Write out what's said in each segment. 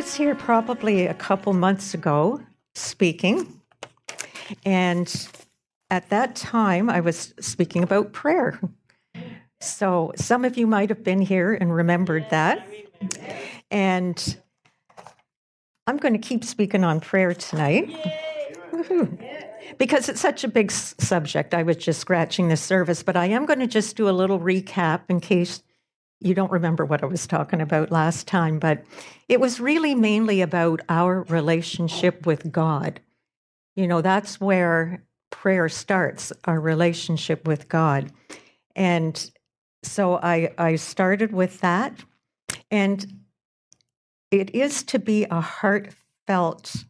was here probably a couple months ago speaking, and at that time I was speaking about prayer. So some of you might have been here and remembered that. And I'm going to keep speaking on prayer tonight. Because it's such a big subject, I was just scratching the surface, but I am going to just do a little recap in case you don't remember what I was talking about last time, but it was really mainly about our relationship with God. You know, that's where prayer starts, our relationship with God. And so I, I started with that. And it is to be a heartfelt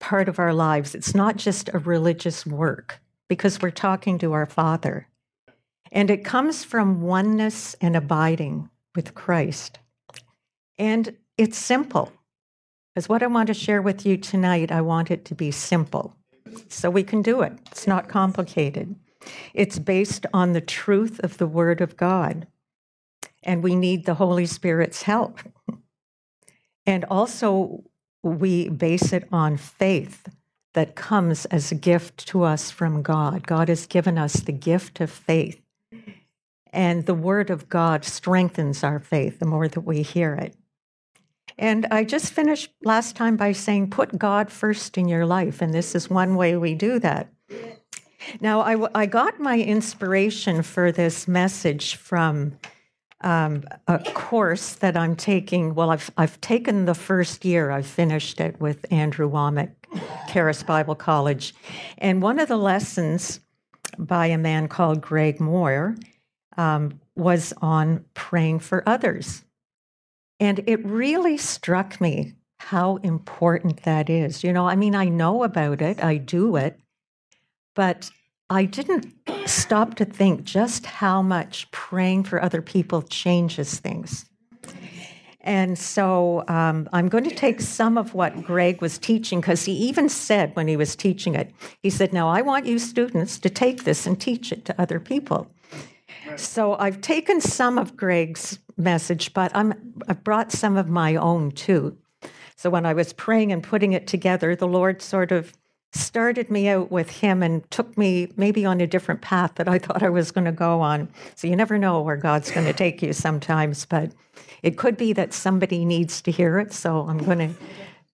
part of our lives. It's not just a religious work because we're talking to our Father. And it comes from oneness and abiding with Christ. And it's simple. Because what I want to share with you tonight, I want it to be simple. So we can do it. It's not complicated. It's based on the truth of the Word of God. And we need the Holy Spirit's help. And also, we base it on faith that comes as a gift to us from God. God has given us the gift of faith. And the Word of God strengthens our faith the more that we hear it. And I just finished last time by saying, put God first in your life. And this is one way we do that. Now, I, I got my inspiration for this message from um, a course that I'm taking. Well, I've, I've taken the first year, I've finished it with Andrew Wommack, Charis Bible College. And one of the lessons by a man called Greg Moore um, was on praying for others. And it really struck me how important that is. You know, I mean, I know about it, I do it, but I didn't stop to think just how much praying for other people changes things. And so um, I'm going to take some of what Greg was teaching because he even said when he was teaching it, he said, Now I want you students to take this and teach it to other people. So I've taken some of Greg's message, but I'm, I've brought some of my own too. So when I was praying and putting it together, the Lord sort of started me out with him and took me maybe on a different path that I thought I was going to go on. So you never know where God's going to take you sometimes, but it could be that somebody needs to hear it. So I'm going to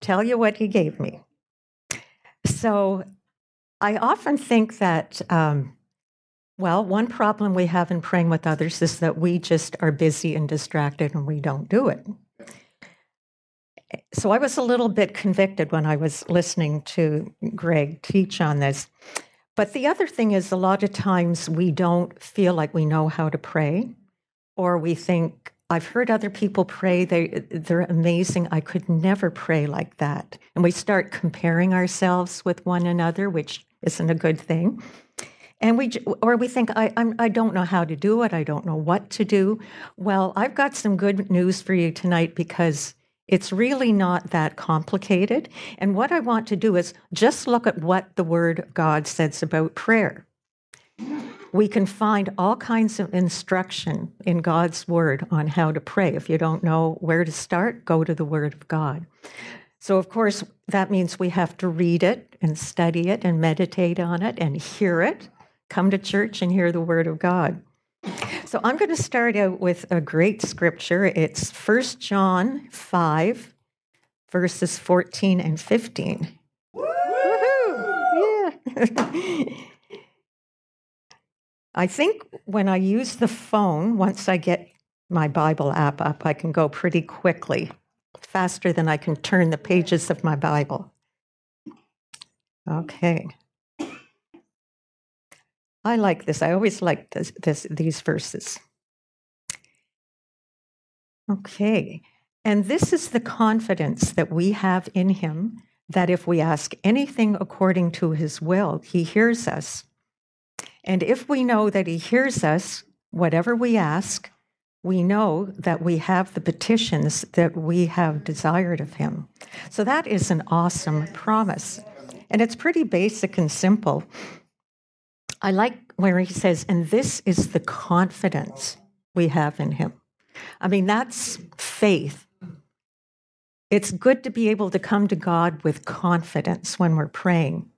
tell you what he gave me. So I often think that, um, well, one problem we have in praying with others is that we just are busy and distracted and we don't do it so I was a little bit convicted when I was listening to Greg teach on this. But the other thing is, a lot of times we don't feel like we know how to pray, or we think, I've heard other people pray, they, they're amazing. I could never pray like that. And we start comparing ourselves with one another, which isn't a good thing. And we, or we think, I, I'm, I don't know how to do it. I don't know what to do. Well, I've got some good news for you tonight because it's really not that complicated. And what I want to do is just look at what the Word of God says about prayer. We can find all kinds of instruction in God's Word on how to pray. If you don't know where to start, go to the Word of God. So, of course, that means we have to read it and study it and meditate on it and hear it, come to church and hear the Word of God. So I'm going to start out with a great scripture. It's 1 John 5, verses 14 and 15. Yeah. I think when I use the phone, once I get my Bible app up, I can go pretty quickly, faster than I can turn the pages of my Bible. Okay. I like this. I always like this, this, these verses. Okay. And this is the confidence that we have in him that if we ask anything according to his will, he hears us. And if we know that he hears us, whatever we ask, we know that we have the petitions that we have desired of him. So that is an awesome promise. And it's pretty basic and simple. I like where he says, and this is the confidence we have in him. I mean, that's faith. it's good to be able to come to God with confidence when we're praying.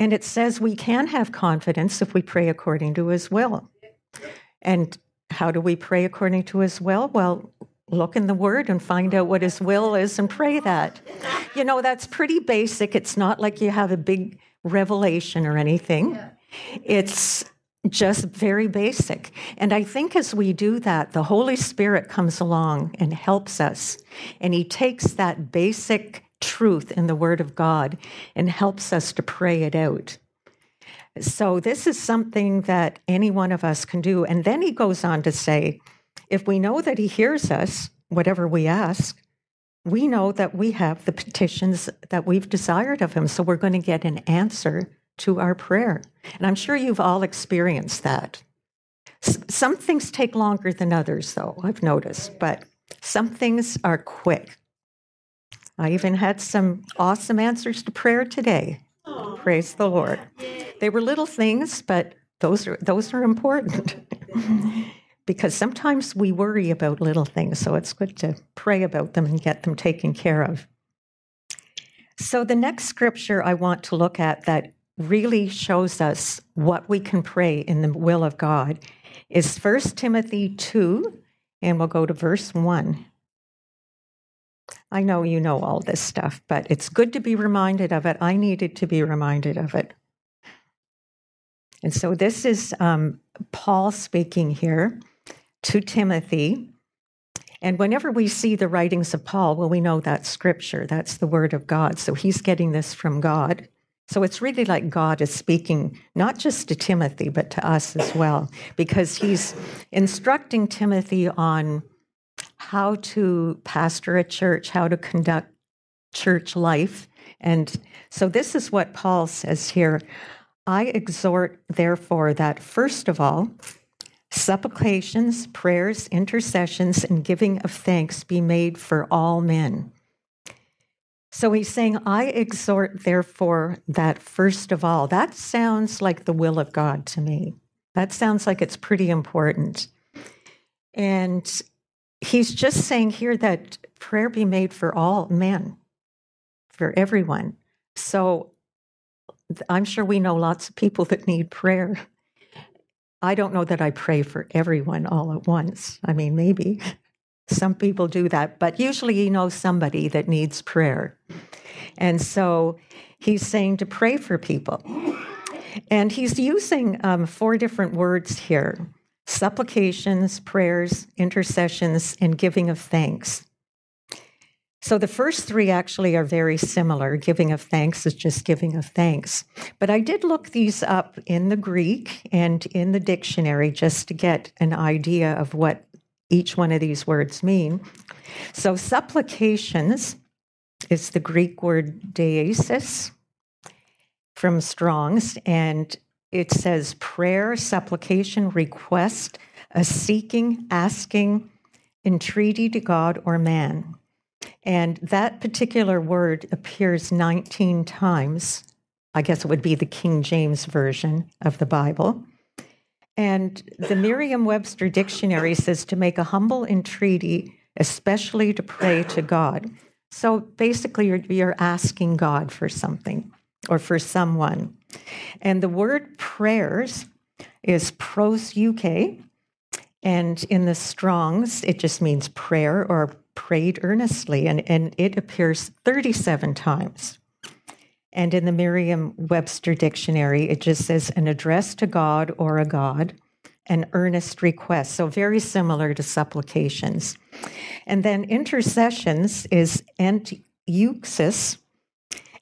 And it says we can have confidence if we pray according to his will. And how do we pray according to his will? Well, look in the word and find out what his will is and pray that. You know, that's pretty basic. It's not like you have a big revelation or anything. It's just very basic. And I think as we do that, the Holy Spirit comes along and helps us. And He takes that basic truth in the Word of God and helps us to pray it out. So, this is something that any one of us can do. And then He goes on to say, if we know that He hears us, whatever we ask, we know that we have the petitions that we've desired of Him. So, we're going to get an answer to our prayer. And I'm sure you've all experienced that. S- some things take longer than others, though, I've noticed, but some things are quick. I even had some awesome answers to prayer today. Aww. Praise the Lord. They were little things, but those are those are important. because sometimes we worry about little things, so it's good to pray about them and get them taken care of. So the next scripture I want to look at that really shows us what we can pray in the will of God is 1 Timothy 2, and we'll go to verse 1. I know you know all this stuff, but it's good to be reminded of it. I needed to be reminded of it. And so this is um, Paul speaking here to Timothy. And whenever we see the writings of Paul, well, we know that's scripture, that's the word of God. So he's getting this from God. So it's really like God is speaking not just to Timothy, but to us as well, because he's instructing Timothy on how to pastor a church, how to conduct church life. And so this is what Paul says here I exhort, therefore, that first of all, supplications, prayers, intercessions, and giving of thanks be made for all men so he's saying, I exhort, therefore, that first of all. That sounds like the will of God to me. That sounds like it's pretty important. And he's just saying here that prayer be made for all men, for everyone. So I'm sure we know lots of people that need prayer. I don't know that I pray for everyone all at once. I mean, maybe. Some people do that, but usually you know somebody that needs prayer. And so he's saying to pray for people. And he's using um, four different words here supplications, prayers, intercessions, and giving of thanks. So the first three actually are very similar. Giving of thanks is just giving of thanks. But I did look these up in the Greek and in the dictionary just to get an idea of what each one of these words mean. So, supplications is the Greek word deesis from Strong's, and it says prayer, supplication, request, a seeking, asking, entreaty to God or man. And that particular word appears 19 times. I guess it would be the King James Version of the Bible. And the Merriam Webster Dictionary says to make a humble entreaty, especially to pray to God. So basically, you're, you're asking God for something or for someone. And the word prayers is proseuche. And in the Strongs, it just means prayer or prayed earnestly. And, and it appears 37 times. And in the Merriam Webster Dictionary, it just says an address to God or a God, an earnest request. So very similar to supplications. And then intercessions is enteuxis,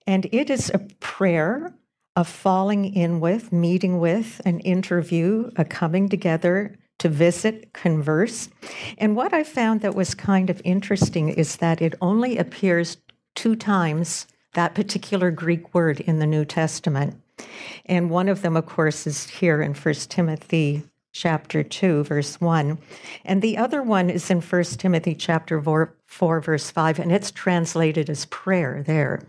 and it is a prayer, a falling in with, meeting with, an interview, a coming together to visit, converse. And what I found that was kind of interesting is that it only appears two times that particular Greek word in the New Testament. And one of them, of course, is here in 1 Timothy chapter 2 verse 1 and the other one is in 1 timothy chapter 4, 4 verse 5 and it's translated as prayer there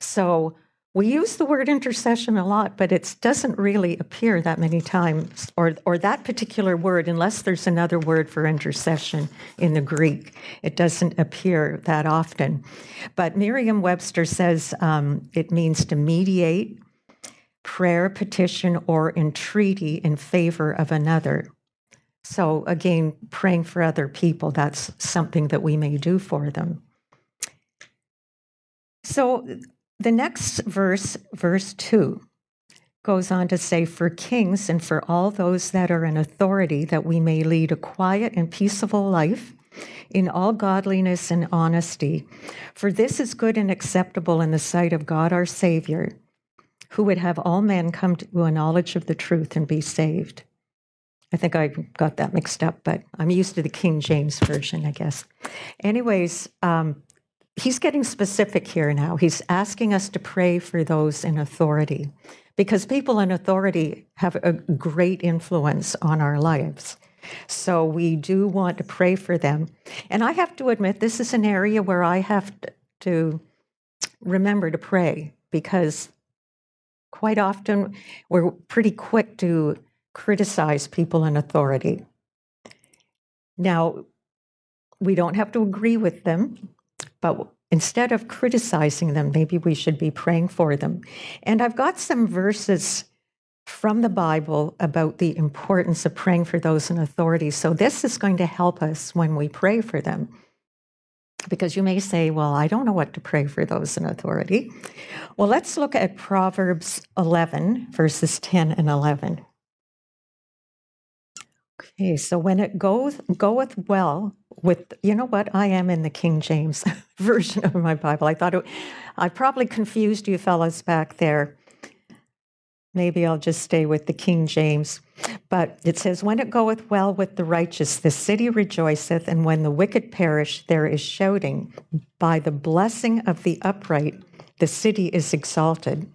so we use the word intercession a lot, but it doesn't really appear that many times, or, or that particular word, unless there's another word for intercession in the Greek. It doesn't appear that often. But Merriam Webster says um, it means to mediate, prayer, petition, or entreaty in favor of another. So, again, praying for other people, that's something that we may do for them. So, the next verse, verse 2, goes on to say, For kings and for all those that are in authority, that we may lead a quiet and peaceable life in all godliness and honesty. For this is good and acceptable in the sight of God our Savior, who would have all men come to a knowledge of the truth and be saved. I think I got that mixed up, but I'm used to the King James Version, I guess. Anyways, um, he's getting specific here now. He's asking us to pray for those in authority because people in authority have a great influence on our lives. So we do want to pray for them. And I have to admit, this is an area where I have to remember to pray because quite often we're pretty quick to criticize people in authority. Now, we don't have to agree with them. But instead of criticizing them, maybe we should be praying for them. And I've got some verses from the Bible about the importance of praying for those in authority. So this is going to help us when we pray for them. Because you may say, well, I don't know what to pray for those in authority. Well, let's look at Proverbs 11, verses 10 and 11. Okay, so when it goes goeth well with you know what I am in the King James version of my Bible. I thought it, I probably confused you fellows back there. Maybe I'll just stay with the King James. But it says, When it goeth well with the righteous, the city rejoiceth, and when the wicked perish, there is shouting. By the blessing of the upright, the city is exalted,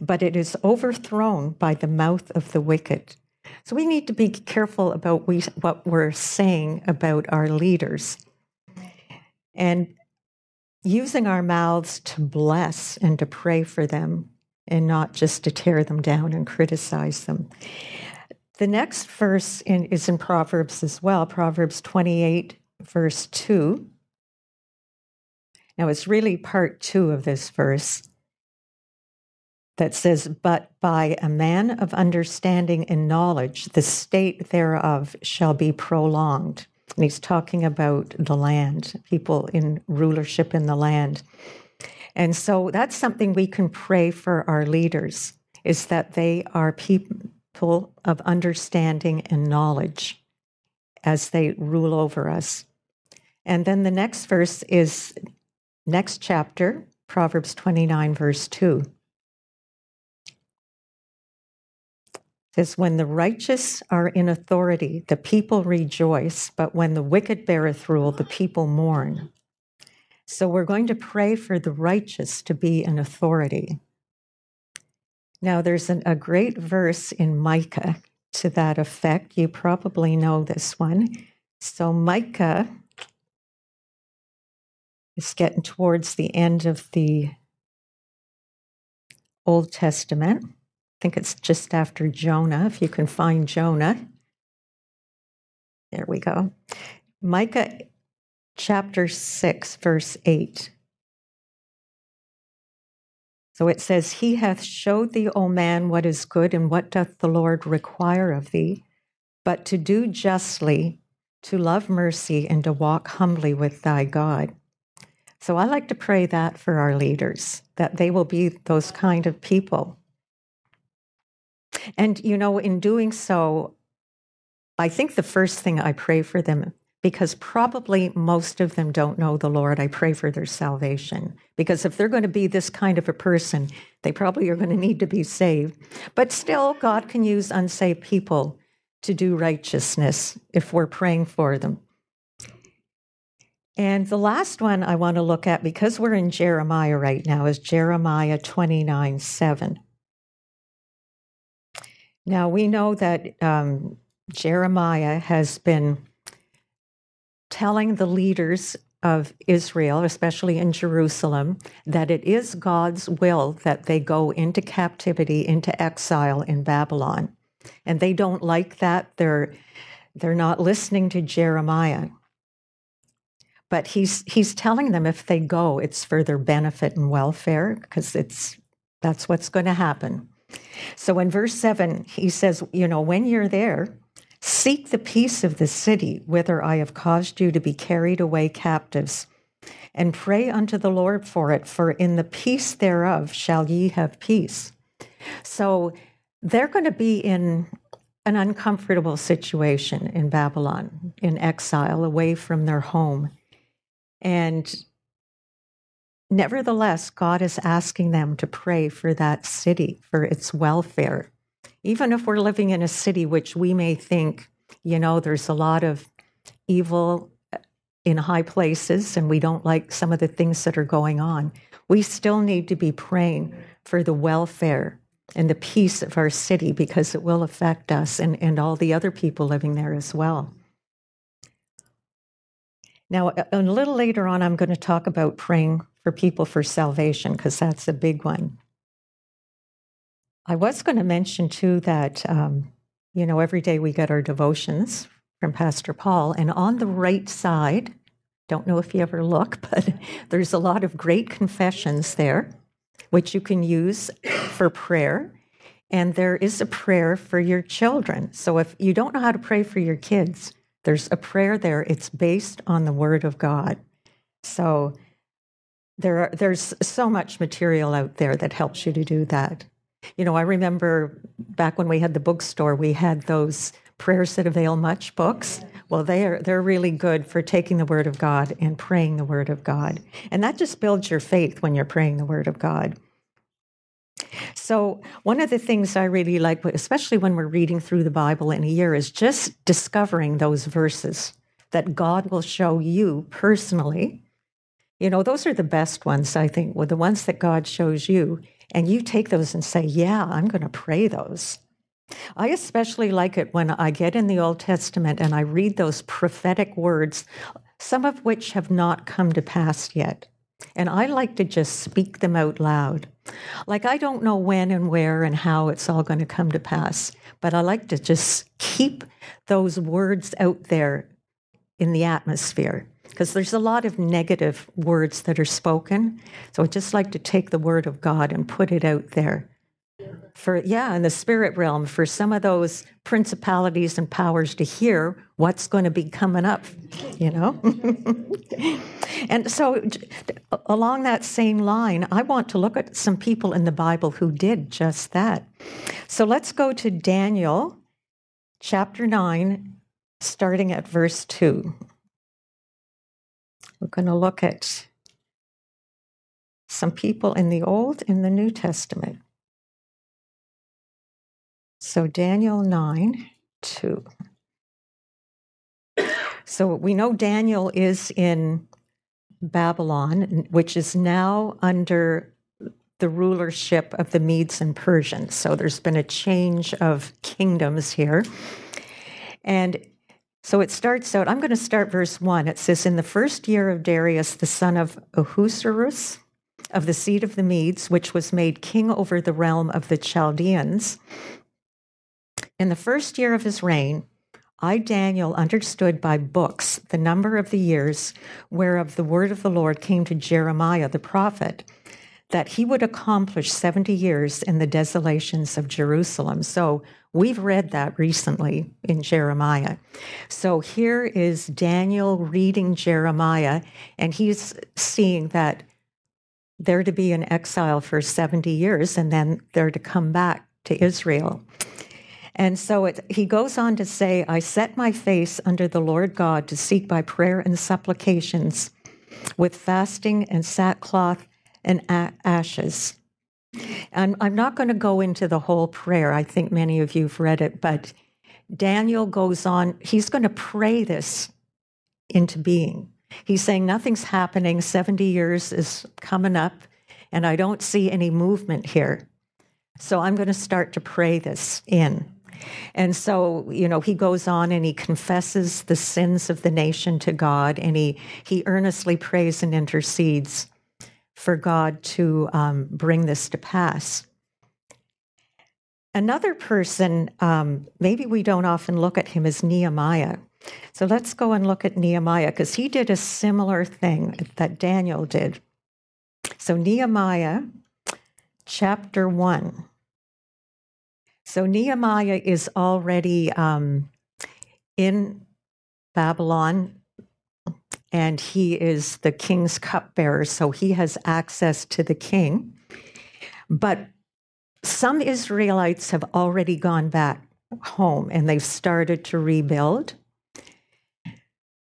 but it is overthrown by the mouth of the wicked. So we need to be careful about we, what we're saying about our leaders and using our mouths to bless and to pray for them and not just to tear them down and criticize them. The next verse in, is in Proverbs as well, Proverbs 28, verse 2. Now, it's really part two of this verse that says, But by a man of understanding and knowledge, the state thereof shall be prolonged. And he's talking about the land, people in rulership in the land. And so that's something we can pray for our leaders, is that they are people of understanding and knowledge as they rule over us. And then the next verse is next chapter, Proverbs 29, verse 2. Says, When the righteous are in authority, the people rejoice, but when the wicked beareth rule, the people mourn. So we're going to pray for the righteous to be in authority. Now, there's an, a great verse in Micah to that effect. You probably know this one. So, Micah is getting towards the end of the Old Testament think it's just after Jonah, if you can find Jonah. There we go. Micah chapter 6, verse 8. So it says, He hath showed thee, O man, what is good, and what doth the Lord require of thee, but to do justly, to love mercy, and to walk humbly with thy God. So I like to pray that for our leaders, that they will be those kind of people and, you know, in doing so, I think the first thing I pray for them, because probably most of them don't know the Lord, I pray for their salvation. Because if they're going to be this kind of a person, they probably are going to need to be saved. But still, God can use unsaved people to do righteousness if we're praying for them. And the last one I want to look at, because we're in Jeremiah right now, is Jeremiah 29 7. Now, we know that um, Jeremiah has been telling the leaders of Israel, especially in Jerusalem, that it is God's will that they go into captivity, into exile in Babylon. And they don't like that. They're, they're not listening to Jeremiah. But he's, he's telling them if they go, it's for their benefit and welfare, because it's, that's what's going to happen. So in verse 7, he says, You know, when you're there, seek the peace of the city, whither I have caused you to be carried away captives, and pray unto the Lord for it, for in the peace thereof shall ye have peace. So they're going to be in an uncomfortable situation in Babylon, in exile, away from their home. And Nevertheless, God is asking them to pray for that city, for its welfare. Even if we're living in a city which we may think, you know, there's a lot of evil uh, in high places and we don't like some of the things that are going on, we still need to be praying for the welfare and the peace of our city because it will affect us and, and all the other people living there as well. Now, a little later on, I'm going to talk about praying for people for salvation because that's a big one. I was going to mention too that, um, you know, every day we get our devotions from Pastor Paul, and on the right side, don't know if you ever look, but there's a lot of great confessions there, which you can use for prayer. And there is a prayer for your children. So if you don't know how to pray for your kids, there's a prayer there. It's based on the Word of God. So there are, there's so much material out there that helps you to do that. You know, I remember back when we had the bookstore, we had those prayers that avail much books. Well, they are they're really good for taking the word of God and praying the word of God. And that just builds your faith when you're praying the word of God. So, one of the things I really like, especially when we're reading through the Bible in a year, is just discovering those verses that God will show you personally you know, those are the best ones, I think, with the ones that God shows you. And you take those and say, Yeah, I'm going to pray those. I especially like it when I get in the Old Testament and I read those prophetic words, some of which have not come to pass yet. And I like to just speak them out loud. Like, I don't know when and where and how it's all going to come to pass, but I like to just keep those words out there in the atmosphere because there's a lot of negative words that are spoken. So I just like to take the word of God and put it out there. For, yeah, in the spirit realm, for some of those principalities and powers to hear what's going to be coming up, you know? and so, along that same line, I want to look at some people in the Bible who did just that. So let's go to Daniel chapter 9, starting at verse 2. We're going to look at some people in the Old and the New Testament. So, Daniel 9 2. So, we know Daniel is in Babylon, which is now under the rulership of the Medes and Persians. So, there's been a change of kingdoms here. And so it starts out, I'm going to start verse 1. It says, In the first year of Darius, the son of Ahasuerus, of the seed of the Medes, which was made king over the realm of the Chaldeans, in the first year of his reign, I, Daniel, understood by books the number of the years whereof the word of the Lord came to Jeremiah the prophet, that he would accomplish 70 years in the desolations of Jerusalem. So We've read that recently in Jeremiah. So here is Daniel reading Jeremiah, and he's seeing that they're to be in exile for 70 years and then they're to come back to Israel. And so it, he goes on to say, I set my face under the Lord God to seek by prayer and supplications with fasting and sackcloth and ashes. And I'm not going to go into the whole prayer. I think many of you have read it, but Daniel goes on, he's going to pray this into being. He's saying nothing's happening, 70 years is coming up, and I don't see any movement here. So I'm going to start to pray this in. And so, you know, he goes on and he confesses the sins of the nation to God and he, he earnestly prays and intercedes for God to um, bring this to pass. Another person, um, maybe we don't often look at him as Nehemiah. So let's go and look at Nehemiah because he did a similar thing that Daniel did. So, Nehemiah chapter 1. So, Nehemiah is already um, in Babylon and he is the king's cupbearer, so he has access to the king. But some Israelites have already gone back home and they've started to rebuild.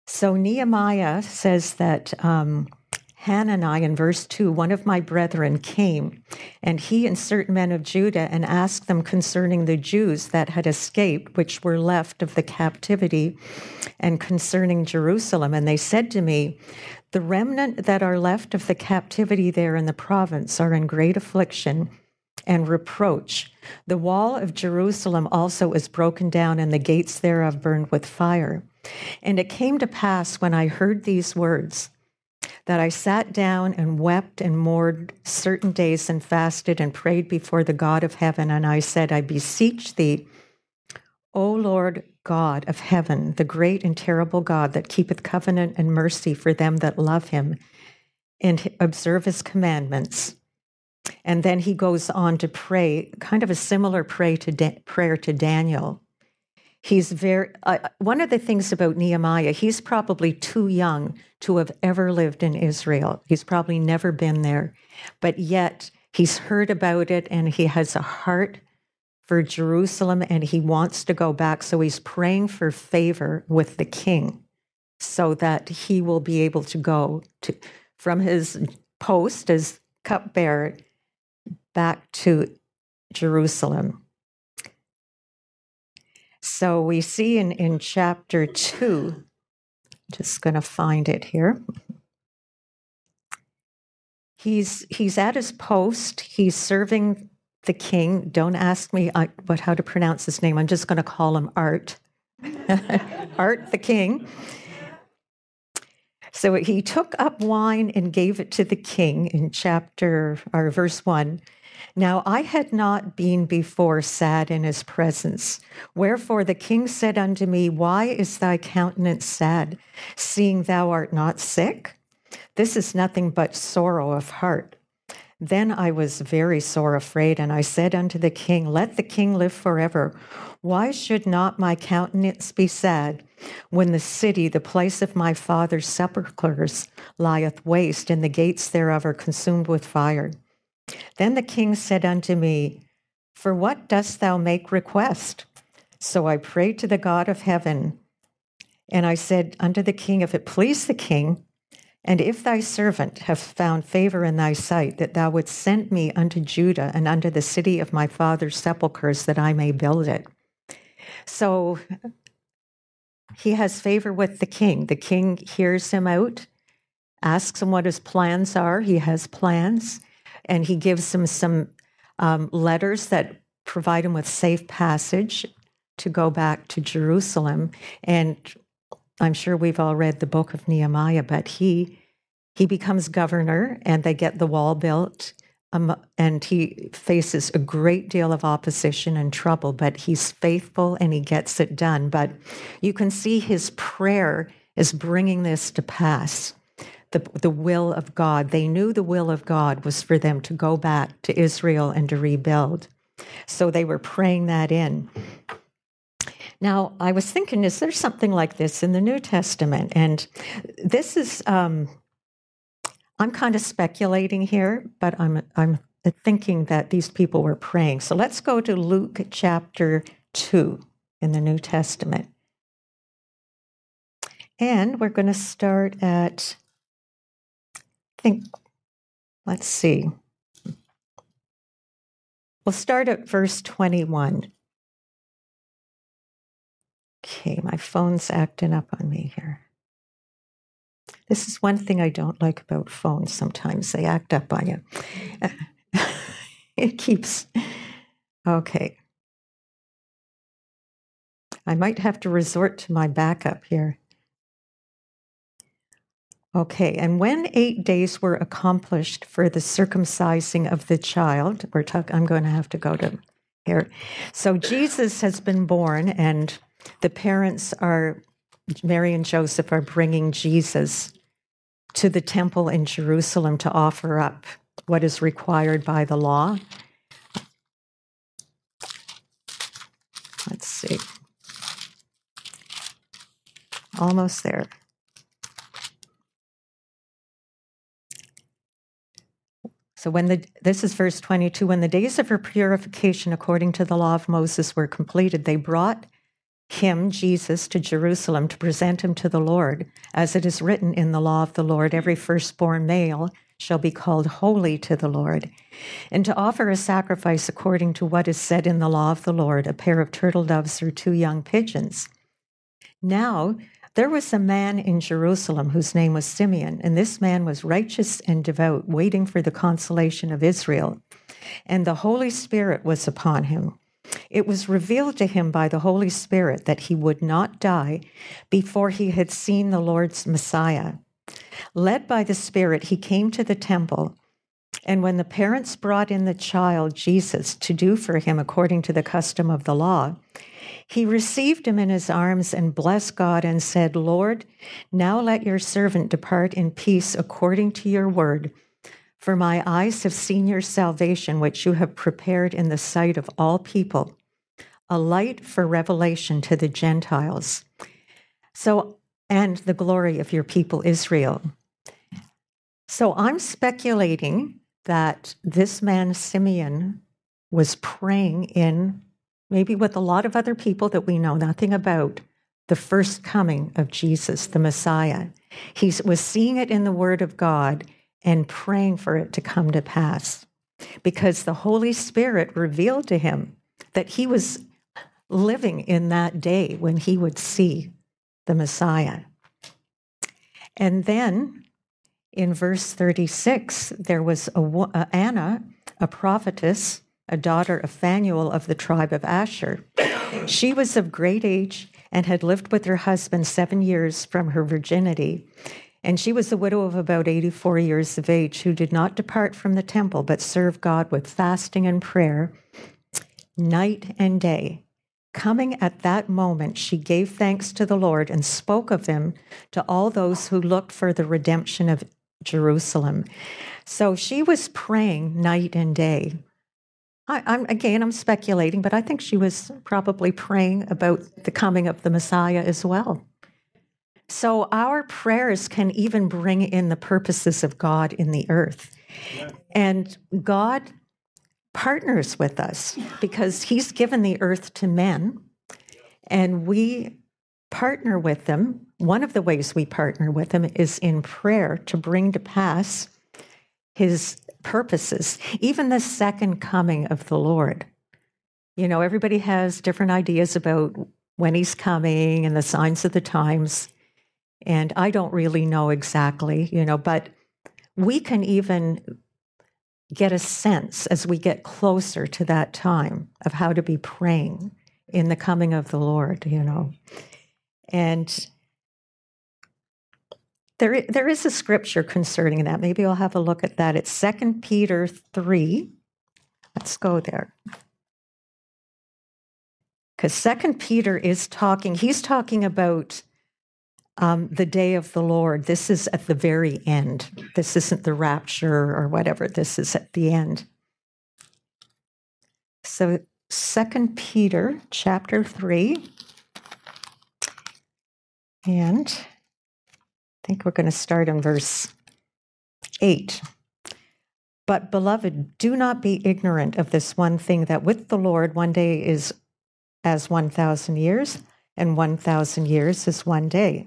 So Nehemiah says that um, Hanani, in verse 2, one of my brethren came, and he and certain men of Judah, and asked them concerning the Jews that had escaped, which were left of the captivity, and concerning Jerusalem. And they said to me, The remnant that are left of the captivity there in the province are in great affliction and reproach. The wall of Jerusalem also is broken down, and the gates thereof burned with fire. And it came to pass when I heard these words that I sat down and wept and mourned certain days and fasted and prayed before the God of heaven. And I said, I beseech thee, O Lord God of heaven, the great and terrible God that keepeth covenant and mercy for them that love him and observe his commandments. And then he goes on to pray, kind of a similar pray to da- prayer to Daniel. He's very, uh, one of the things about Nehemiah, he's probably too young to have ever lived in Israel. He's probably never been there, but yet he's heard about it and he has a heart for Jerusalem and he wants to go back. So he's praying for favor with the king so that he will be able to go to, from his post as cupbearer back to Jerusalem. So we see in, in chapter two, just going to find it here. He's he's at his post. He's serving the king. Don't ask me what how to pronounce his name. I'm just going to call him Art. Art the king. So he took up wine and gave it to the king in chapter or verse one. Now I had not been before sad in his presence. Wherefore the king said unto me, Why is thy countenance sad, seeing thou art not sick? This is nothing but sorrow of heart. Then I was very sore afraid, and I said unto the king, Let the king live forever. Why should not my countenance be sad when the city, the place of my father's sepulchres, lieth waste, and the gates thereof are consumed with fire? Then the king said unto me, For what dost thou make request? So I prayed to the God of heaven. And I said unto the king, If it please the king, and if thy servant have found favor in thy sight, that thou wouldst send me unto Judah and unto the city of my father's sepulchres, that I may build it. So he has favor with the king. The king hears him out, asks him what his plans are. He has plans and he gives him some um, letters that provide him with safe passage to go back to Jerusalem. And I'm sure we've all read the book of Nehemiah, but he he becomes governor, and they get the wall built. Um, and he faces a great deal of opposition and trouble, but he's faithful and he gets it done. But you can see his prayer is bringing this to pass the, the will of God. They knew the will of God was for them to go back to Israel and to rebuild. So they were praying that in. Now, I was thinking, is there something like this in the New Testament? And this is, um, I'm kind of speculating here, but I'm, I'm thinking that these people were praying. So let's go to Luke chapter 2 in the New Testament. And we're going to start at think, let's see. We'll start at verse 21. Okay, my phone's acting up on me here. This is one thing I don't like about phones sometimes. They act up on you. it keeps. Okay. I might have to resort to my backup here. Okay, and when eight days were accomplished for the circumcising of the child, we're talking, I'm going to have to go to here. So Jesus has been born, and the parents are, Mary and Joseph are bringing Jesus to the temple in Jerusalem to offer up what is required by the law. Let's see. Almost there. So when the this is verse 22 when the days of her purification according to the law of Moses were completed they brought him Jesus to Jerusalem to present him to the Lord as it is written in the law of the Lord every firstborn male shall be called holy to the Lord and to offer a sacrifice according to what is said in the law of the Lord a pair of turtle doves or two young pigeons. Now there was a man in Jerusalem whose name was Simeon, and this man was righteous and devout, waiting for the consolation of Israel. And the Holy Spirit was upon him. It was revealed to him by the Holy Spirit that he would not die before he had seen the Lord's Messiah. Led by the Spirit, he came to the temple. And when the parents brought in the child, Jesus, to do for him according to the custom of the law, he received him in his arms and blessed God and said, Lord, now let your servant depart in peace according to your word. For my eyes have seen your salvation, which you have prepared in the sight of all people, a light for revelation to the Gentiles. So, and the glory of your people Israel. So I'm speculating that this man, Simeon, was praying in maybe with a lot of other people that we know nothing about, the first coming of Jesus, the Messiah. He was seeing it in the Word of God and praying for it to come to pass because the Holy Spirit revealed to him that he was living in that day when he would see the Messiah. And then in verse 36, there was a, uh, Anna, a prophetess, a daughter of Phanuel of the tribe of Asher. She was of great age and had lived with her husband seven years from her virginity. And she was a widow of about 84 years of age who did not depart from the temple, but served God with fasting and prayer night and day. Coming at that moment, she gave thanks to the Lord and spoke of him to all those who looked for the redemption of Jerusalem. So she was praying night and day. I, am again, I'm speculating, but I think she was probably praying about the coming of the Messiah as well. So our prayers can even bring in the purposes of God in the earth. And God partners with us because He's given the earth to men, and we partner with them. One of the ways we partner with them is in prayer to bring to pass His purposes, even the second coming of the Lord. You know, everybody has different ideas about when he's coming and the signs of the times. And I don't really know exactly, you know, but we can even get a sense as we get closer to that time of how to be praying in the coming of the Lord, you know. And there, there is a scripture concerning that. Maybe I'll have a look at that. It's Second Peter 3. Let's go there. Because Second Peter is talking, he's talking about um, the day of the Lord. This is at the very end. This isn't the rapture or whatever. This is at the end. So Second Peter chapter 3. And think we're going to start in verse 8. But, beloved, do not be ignorant of this one thing that with the Lord one day is as 1,000 years, and 1,000 years is one day.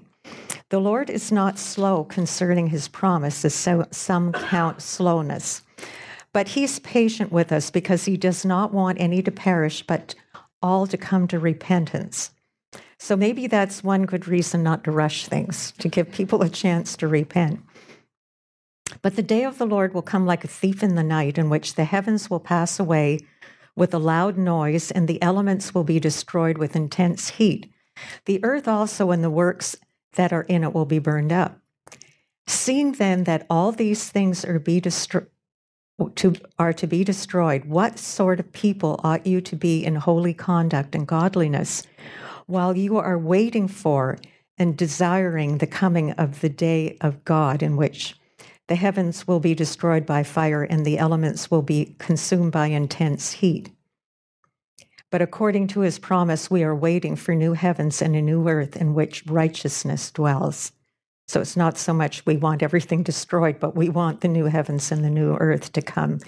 The Lord is not slow concerning his promise, as some count slowness, but he's patient with us because he does not want any to perish, but all to come to repentance. So maybe that's one good reason not to rush things, to give people a chance to repent. But the day of the Lord will come like a thief in the night, in which the heavens will pass away with a loud noise, and the elements will be destroyed with intense heat. The earth also and the works that are in it will be burned up. Seeing then that all these things are be destroyed, to, are to be destroyed, what sort of people ought you to be in holy conduct and godliness, while you are waiting for and desiring the coming of the day of God, in which the heavens will be destroyed by fire and the elements will be consumed by intense heat? But according to his promise, we are waiting for new heavens and a new earth in which righteousness dwells. So it's not so much we want everything destroyed, but we want the new heavens and the new earth to come.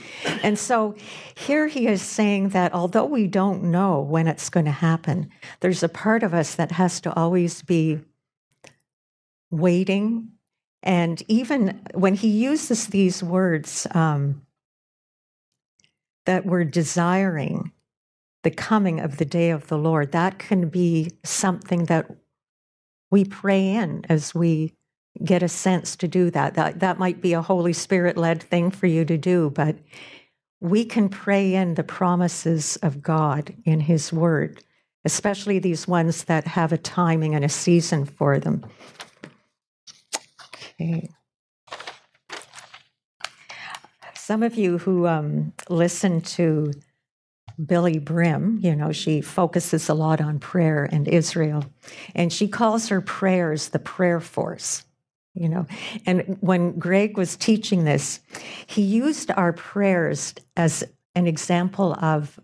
And so here he is saying that although we don't know when it's going to happen, there's a part of us that has to always be waiting. And even when he uses these words, um, that we're desiring the coming of the day of the Lord, that can be something that we pray in as we get a sense to do that. That that might be a Holy Spirit led thing for you to do, but we can pray in the promises of God in His Word, especially these ones that have a timing and a season for them. Okay. Some of you who um, listen to Billye Brim, you know, she focuses a lot on prayer and Israel, and she calls her prayers the prayer force you know. And when Greg was teaching this, he used our prayers as an example of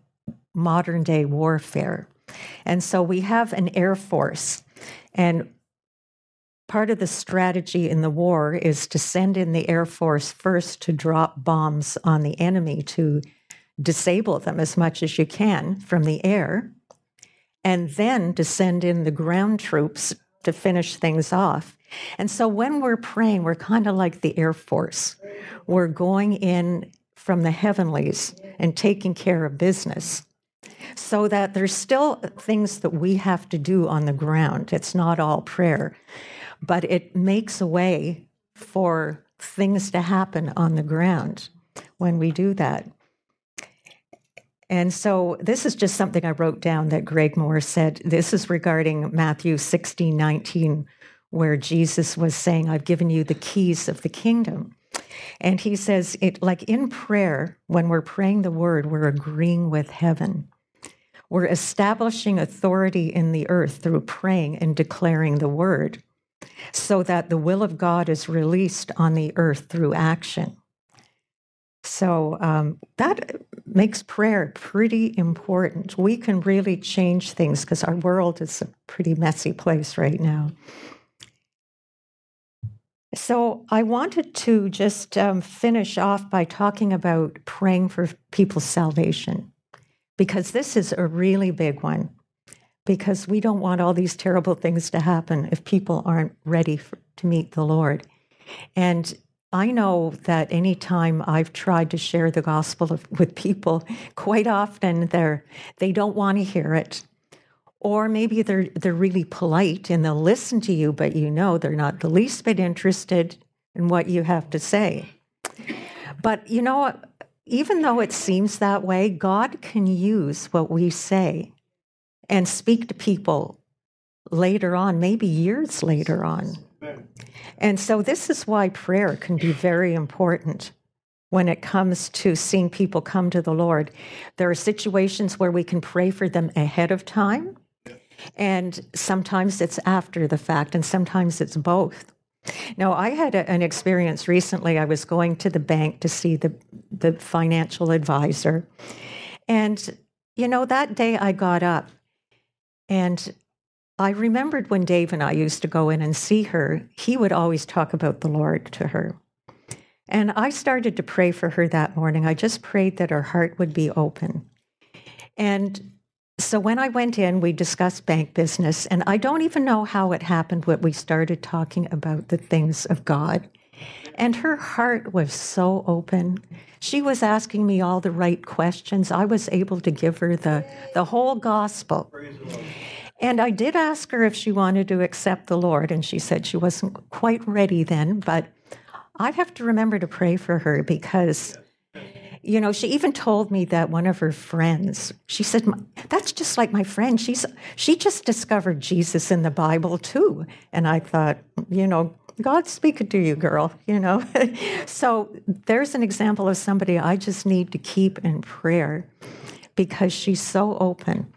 modern day warfare. And so we have an air force, and part of the strategy in the war is to send in the air force first to drop bombs on the enemy to disable them as much as you can from the air, and then to send in the ground troops to finish things off. And so when we're praying, we're kind of like the Air Force. We're going in from the heavenlies and taking care of business so that there's still things that we have to do on the ground. It's not all prayer, but it makes a way for things to happen on the ground when we do that. And so this is just something I wrote down that Greg Mohr said. This is regarding Matthew 16, 19, where Jesus was saying, I've given you the keys of the kingdom. And he says, it like in prayer, when we're praying the word, we're agreeing with heaven. We're establishing authority in the earth through praying and declaring the word so that the will of God is released on the earth through action. So um, that makes prayer pretty important. We can really change things because our world is a pretty messy place right now. So, I wanted to just um, finish off by talking about praying for people's salvation, because this is a really big one. Because we don't want all these terrible things to happen if people aren't ready for, to meet the Lord. And I know that anytime I've tried to share the gospel of, with people, quite often they're, they don't want to hear it or maybe they're they're really polite and they'll listen to you but you know they're not the least bit interested in what you have to say. But you know even though it seems that way god can use what we say and speak to people later on maybe years later on. And so this is why prayer can be very important when it comes to seeing people come to the Lord. There are situations where we can pray for them ahead of time, and sometimes it's after the fact, and sometimes it's both. Now, I had a, an experience recently. I was going to the bank to see the, the financial advisor. And, you know, that day I got up and I remembered when Dave and I used to go in and see her, he would always talk about the Lord to her. And I started to pray for her that morning. I just prayed that her heart would be open. And so when I went in, we discussed bank business, and I don't even know how it happened but we started talking about the things of God. And her heart was so open. She was asking me all the right questions. I was able to give her the, the whole gospel. And I did ask her if she wanted to accept the Lord, and she said she wasn't quite ready then, but I'd have to remember to pray for her because you know, she even told me that one of her friends, she said, That's just like my friend. She's she just discovered Jesus in the Bible too. And I thought, you know, God's speaking to you, girl, you know. so there's an example of somebody I just need to keep in prayer because she's so open.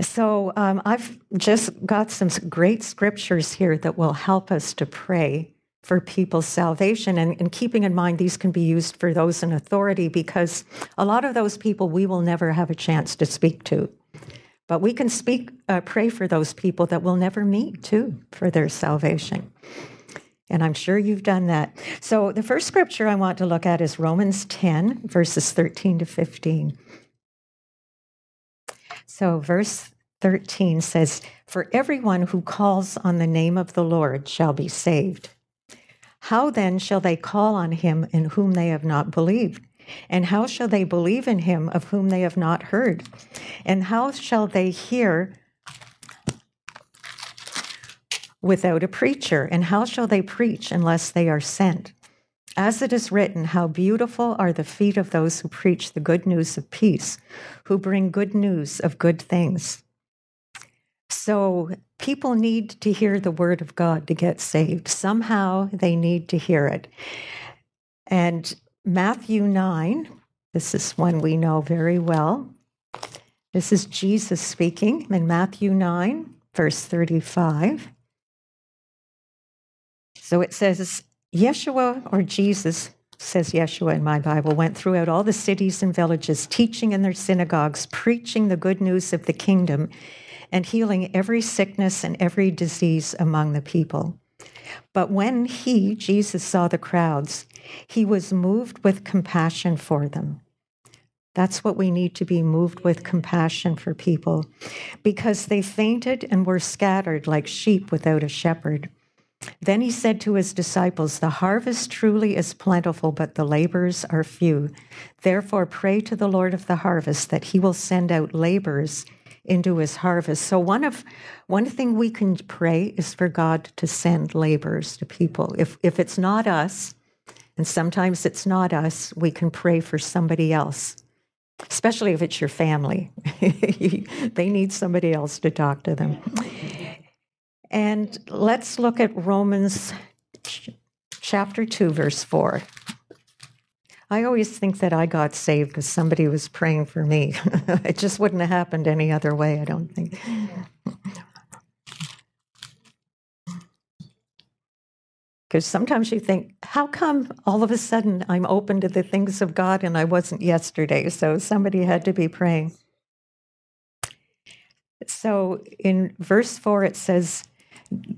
So um, I've just got some great scriptures here that will help us to pray for people's salvation. And, and, keeping in mind, these can be used for those in authority because a lot of those people we will never have a chance to speak to. But we can speak, uh, pray for those people that we'll never meet too for their salvation. And I'm sure you've done that. So the first scripture I want to look at is Romans 10, verses 13 to 15. So, verse 13 says, For everyone who calls on the name of the Lord shall be saved. How then shall they call on him in whom they have not believed? And how shall they believe in him of whom they have not heard? And how shall they hear without a preacher? And how shall they preach unless they are sent? As it is written, how beautiful are the feet of those who preach the good news of peace, who bring good news of good things. So people need to hear the word of God to get saved. Somehow they need to hear it. And Matthew 9, this is one we know very well. This is Jesus speaking in Matthew 9, verse 35. So it says, Yeshua or Jesus, says Yeshua in my Bible, went throughout all the cities and villages, teaching in their synagogues, preaching the good news of the kingdom and healing every sickness and every disease among the people. But when he, Jesus, saw the crowds, he was moved with compassion for them. That's what we need to be moved with compassion for people because they fainted and were scattered like sheep without a shepherd. Then he said to his disciples, The harvest truly is plentiful, but the laborers are few. Therefore, pray to the Lord of the harvest that he will send out laborers into his harvest. So one of one thing we can pray is for God to send laborers to people. If if it's not us, and sometimes it's not us, we can pray for somebody else. Especially if it's your family. they need somebody else to talk to them. And let's look at Romans chapter 2 verse 4. I always think that I got saved because somebody was praying for me. it just wouldn't have happened any other way, I don't think. Because sometimes you think, how come all of a sudden I'm open to the things of God and I wasn't yesterday? So somebody had to be praying. So in verse 4, it says,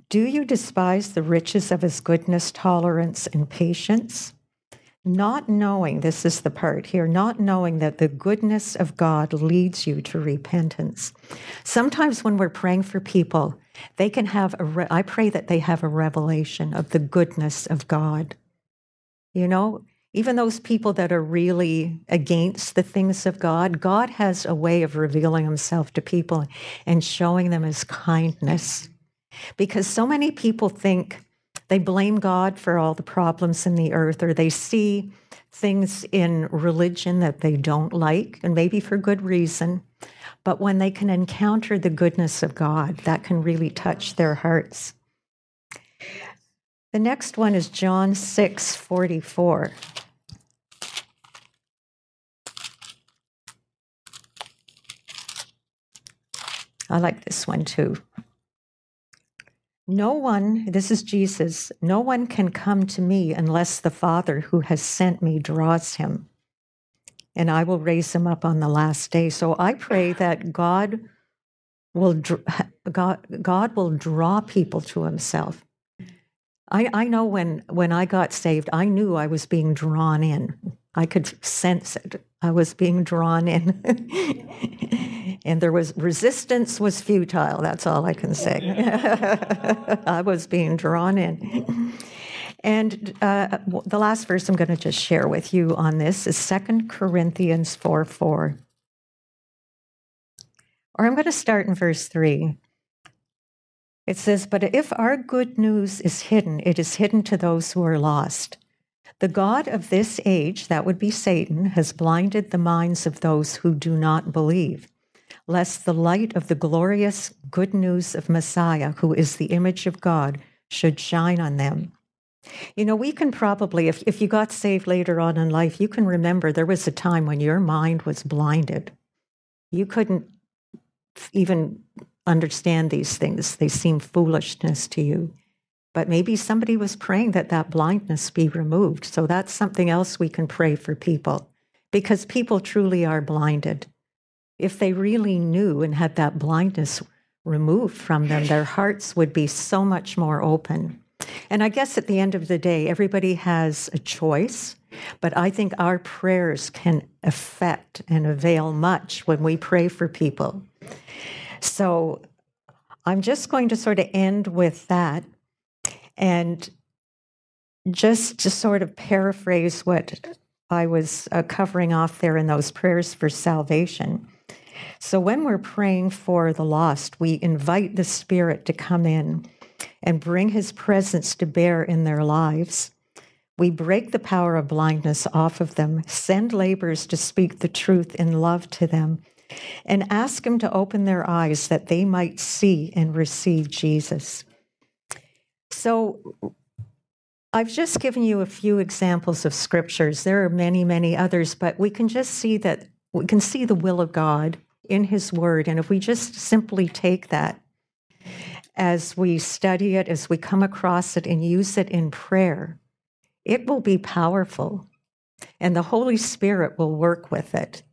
Do you despise the riches of his goodness, tolerance, and patience? Not knowing, this is the part here, not knowing that the goodness of God leads you to repentance. Sometimes when we're praying for people, they can have a, re- I pray that they have a revelation of the goodness of God. You know, even those people that are really against the things of God, God has a way of revealing himself to people and showing them his kindness. Because so many people think, they blame God for all the problems in the earth, or they see things in religion that they don't like, and maybe for good reason. But when they can encounter the goodness of God, that can really touch their hearts. The next one is John 6 44. I like this one too. No one, this is Jesus, no one can come to me unless the Father who has sent me draws him. And I will raise him up on the last day. So I pray that God will God, God will draw people to himself. I, I know when when I got saved, I knew I was being drawn in. I could sense it. I was being drawn in. and there was resistance was futile. That's all I can say. I was being drawn in. And uh, the last verse I'm going to just share with you on this is Second Corinthians 4 4. Or I'm going to start in verse 3. It says, But if our good news is hidden, it is hidden to those who are lost The God of this age, that would be Satan, has blinded the minds of those who do not believe, lest the light of the glorious good news of Messiah, who is the image of God, should shine on them. You know, we can probably, if, if you got saved later on in life, you can remember there was a time when your mind was blinded. You couldn't even understand these things, they seemed foolishness to you. But maybe somebody was praying that that blindness be removed. So that's something else we can pray for people because people truly are blinded. If they really knew and had that blindness removed from them, their hearts would be so much more open. And I guess at the end of the day, everybody has a choice, but I think our prayers can affect and avail much when we pray for people. So I'm just going to sort of end with that and just to sort of paraphrase what I was uh, covering off there in those prayers for salvation. So when we're praying for the lost, we invite the Spirit to come in and bring his presence to bear in their lives. We break the power of blindness off of them, send laborers to speak the truth in love to them, and ask him to open their eyes that they might see and receive Jesus. So, I've just given you a few examples of scriptures. There are many, many others, but we can just see that we can see the will of God in His Word. And if we just simply take that as we study it, as we come across it and use it in prayer, it will be powerful. And the Holy Spirit will work with it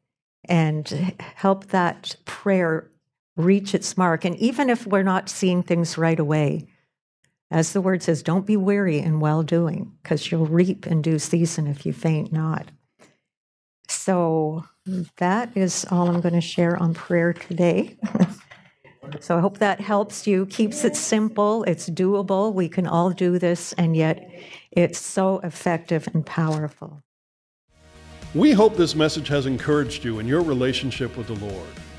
and help that prayer reach its mark. And even if we're not seeing things right away, as the word says, don't be weary in well doing, because you'll reap in due season if you faint not. So that is all I'm going to share on prayer today. So I hope that helps you, keeps it simple, it's doable, we can all do this, and yet it's so effective and powerful. We hope this message has encouraged you in your relationship with the Lord.